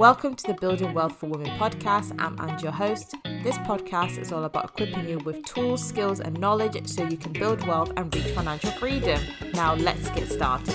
Welcome to the Building Wealth for Women podcast. I'm Ange, your host. This podcast is all about equipping you with tools, skills, and knowledge so you can build wealth and reach financial freedom. Now, let's get started.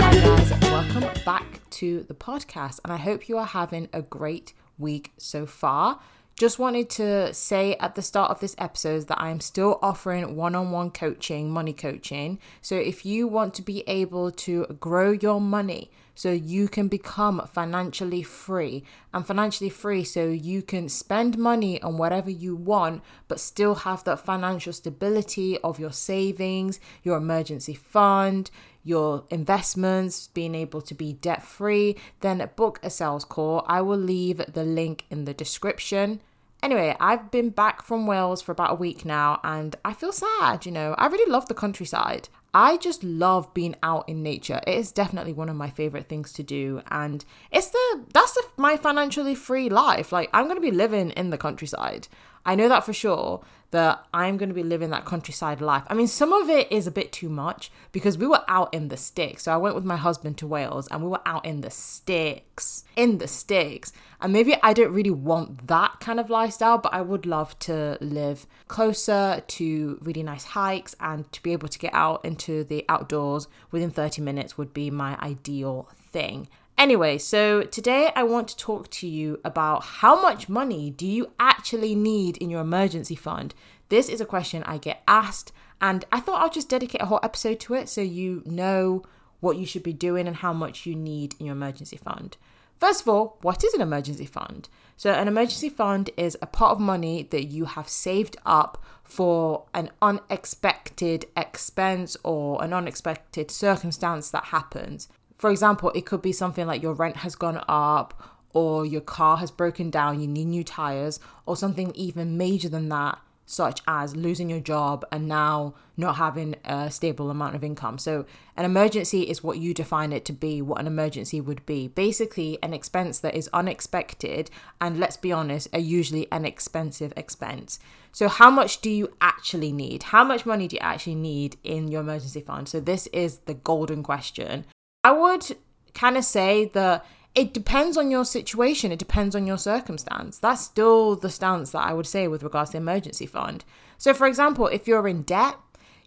Hi, guys, welcome back to the podcast, and I hope you are having a great week so far. Just wanted to say at the start of this episode that I am still offering one on one coaching, money coaching. So if you want to be able to grow your money so you can become financially free and financially free so you can spend money on whatever you want, but still have that financial stability of your savings, your emergency fund, your investments, being able to be debt free, then book a sales call. I will leave the link in the description. Anyway, I've been back from Wales for about a week now and I feel sad, you know. I really love the countryside. I just love being out in nature. It is definitely one of my favorite things to do and it's the that's the, my financially free life. Like I'm going to be living in the countryside. I know that for sure that I'm going to be living that countryside life. I mean, some of it is a bit too much because we were out in the sticks. So I went with my husband to Wales and we were out in the sticks, in the sticks. And maybe I don't really want that kind of lifestyle, but I would love to live closer to really nice hikes and to be able to get out into the outdoors within 30 minutes would be my ideal thing. Anyway, so today I want to talk to you about how much money do you actually need in your emergency fund? This is a question I get asked, and I thought I'll just dedicate a whole episode to it so you know what you should be doing and how much you need in your emergency fund. First of all, what is an emergency fund? So, an emergency fund is a pot of money that you have saved up for an unexpected expense or an unexpected circumstance that happens. For example, it could be something like your rent has gone up or your car has broken down, you need new tires, or something even major than that, such as losing your job and now not having a stable amount of income. So, an emergency is what you define it to be, what an emergency would be. Basically, an expense that is unexpected and, let's be honest, are usually an expensive expense. So, how much do you actually need? How much money do you actually need in your emergency fund? So, this is the golden question. I would kind of say that it depends on your situation, it depends on your circumstance. That's still the stance that I would say with regards to emergency fund. So, for example, if you're in debt,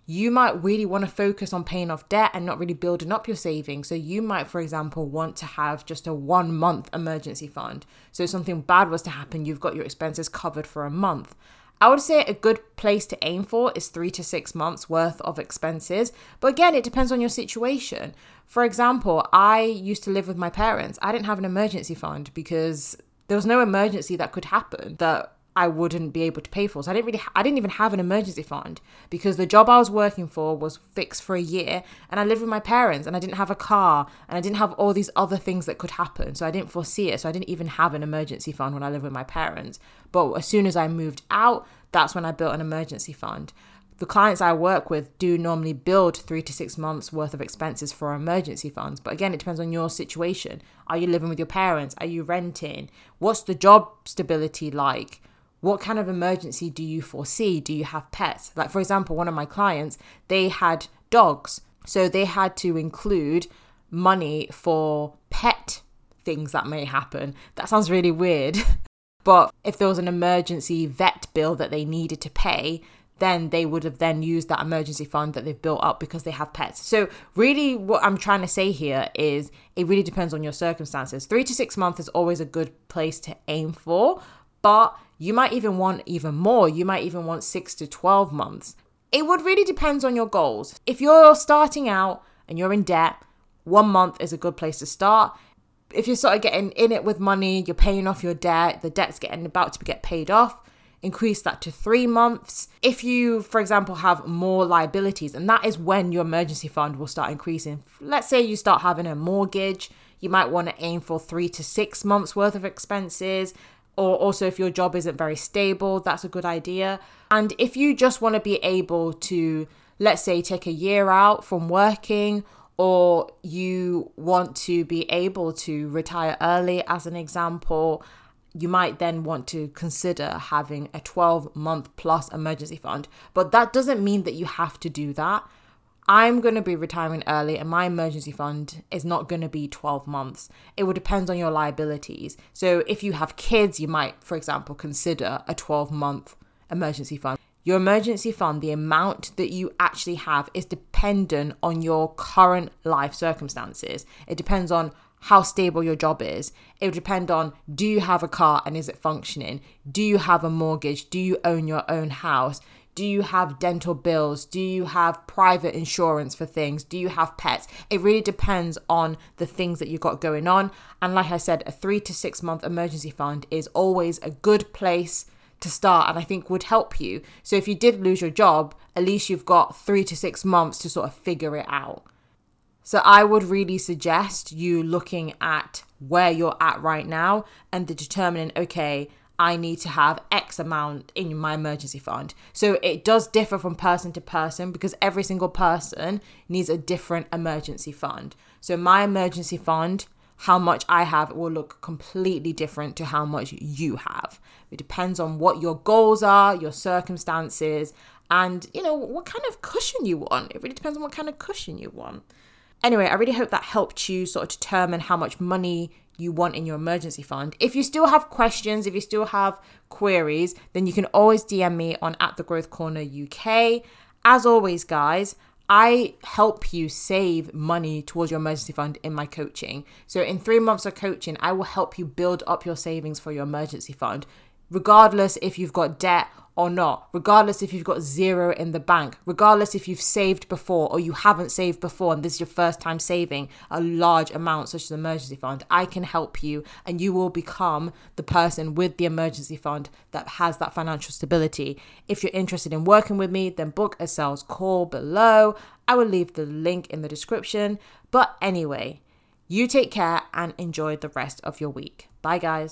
you might really want to focus on paying off debt and not really building up your savings. So, you might, for example, want to have just a one month emergency fund. So, something bad was to happen, you've got your expenses covered for a month. I would say a good place to aim for is three to six months worth of expenses. But again, it depends on your situation. For example, I used to live with my parents. I didn't have an emergency fund because there was no emergency that could happen that I wouldn't be able to pay for. So I didn't really, I didn't even have an emergency fund because the job I was working for was fixed for a year, and I lived with my parents, and I didn't have a car, and I didn't have all these other things that could happen. So I didn't foresee it. So I didn't even have an emergency fund when I lived with my parents. But as soon as I moved out, that's when I built an emergency fund. The clients I work with do normally build three to six months worth of expenses for emergency funds. But again, it depends on your situation. Are you living with your parents? Are you renting? What's the job stability like? What kind of emergency do you foresee? Do you have pets? Like, for example, one of my clients, they had dogs. So they had to include money for pet things that may happen. That sounds really weird. but if there was an emergency vet bill that they needed to pay, then they would have then used that emergency fund that they've built up because they have pets. So really what I'm trying to say here is it really depends on your circumstances. 3 to 6 months is always a good place to aim for, but you might even want even more. You might even want six to 12 months. It would really depend on your goals. If you're starting out and you're in debt, one month is a good place to start. If you're sort of getting in it with money, you're paying off your debt, the debt's getting about to get paid off, increase that to three months. If you, for example, have more liabilities, and that is when your emergency fund will start increasing. Let's say you start having a mortgage, you might want to aim for three to six months worth of expenses or also if your job isn't very stable, that's a good idea. And if you just want to be able to, let's say, take a year out from working, or you want to be able to retire early, as an example, you might then want to consider having a 12 month plus emergency fund. But that doesn't mean that you have to do that. I'm going to be retiring early and my emergency fund is not going to be 12 months. It will depend on your liabilities. So if you have kids, you might, for example, consider a 12 month emergency fund. Your emergency fund, the amount that you actually have, is dependent on your current life circumstances. It depends on how stable your job is. It would depend on do you have a car and is it functioning? Do you have a mortgage? Do you own your own house? Do you have dental bills? Do you have private insurance for things? Do you have pets? It really depends on the things that you've got going on. And like I said, a three to six month emergency fund is always a good place to start and I think would help you. So if you did lose your job, at least you've got three to six months to sort of figure it out. So I would really suggest you looking at where you're at right now and the determining, okay, I need to have X amount in my emergency fund. So it does differ from person to person because every single person needs a different emergency fund. So my emergency fund, how much I have, will look completely different to how much you have. It depends on what your goals are, your circumstances, and you know what kind of cushion you want. It really depends on what kind of cushion you want. Anyway, I really hope that helped you sort of determine how much money you want in your emergency fund. If you still have questions, if you still have queries, then you can always DM me on at the Growth Corner UK. As always, guys, I help you save money towards your emergency fund in my coaching. So, in three months of coaching, I will help you build up your savings for your emergency fund, regardless if you've got debt or not, regardless if you've got zero in the bank, regardless if you've saved before or you haven't saved before and this is your first time saving a large amount, such as an emergency fund, I can help you and you will become the person with the emergency fund that has that financial stability. If you're interested in working with me, then book a sales call below. I will leave the link in the description. But anyway, you take care and enjoy the rest of your week. Bye, guys.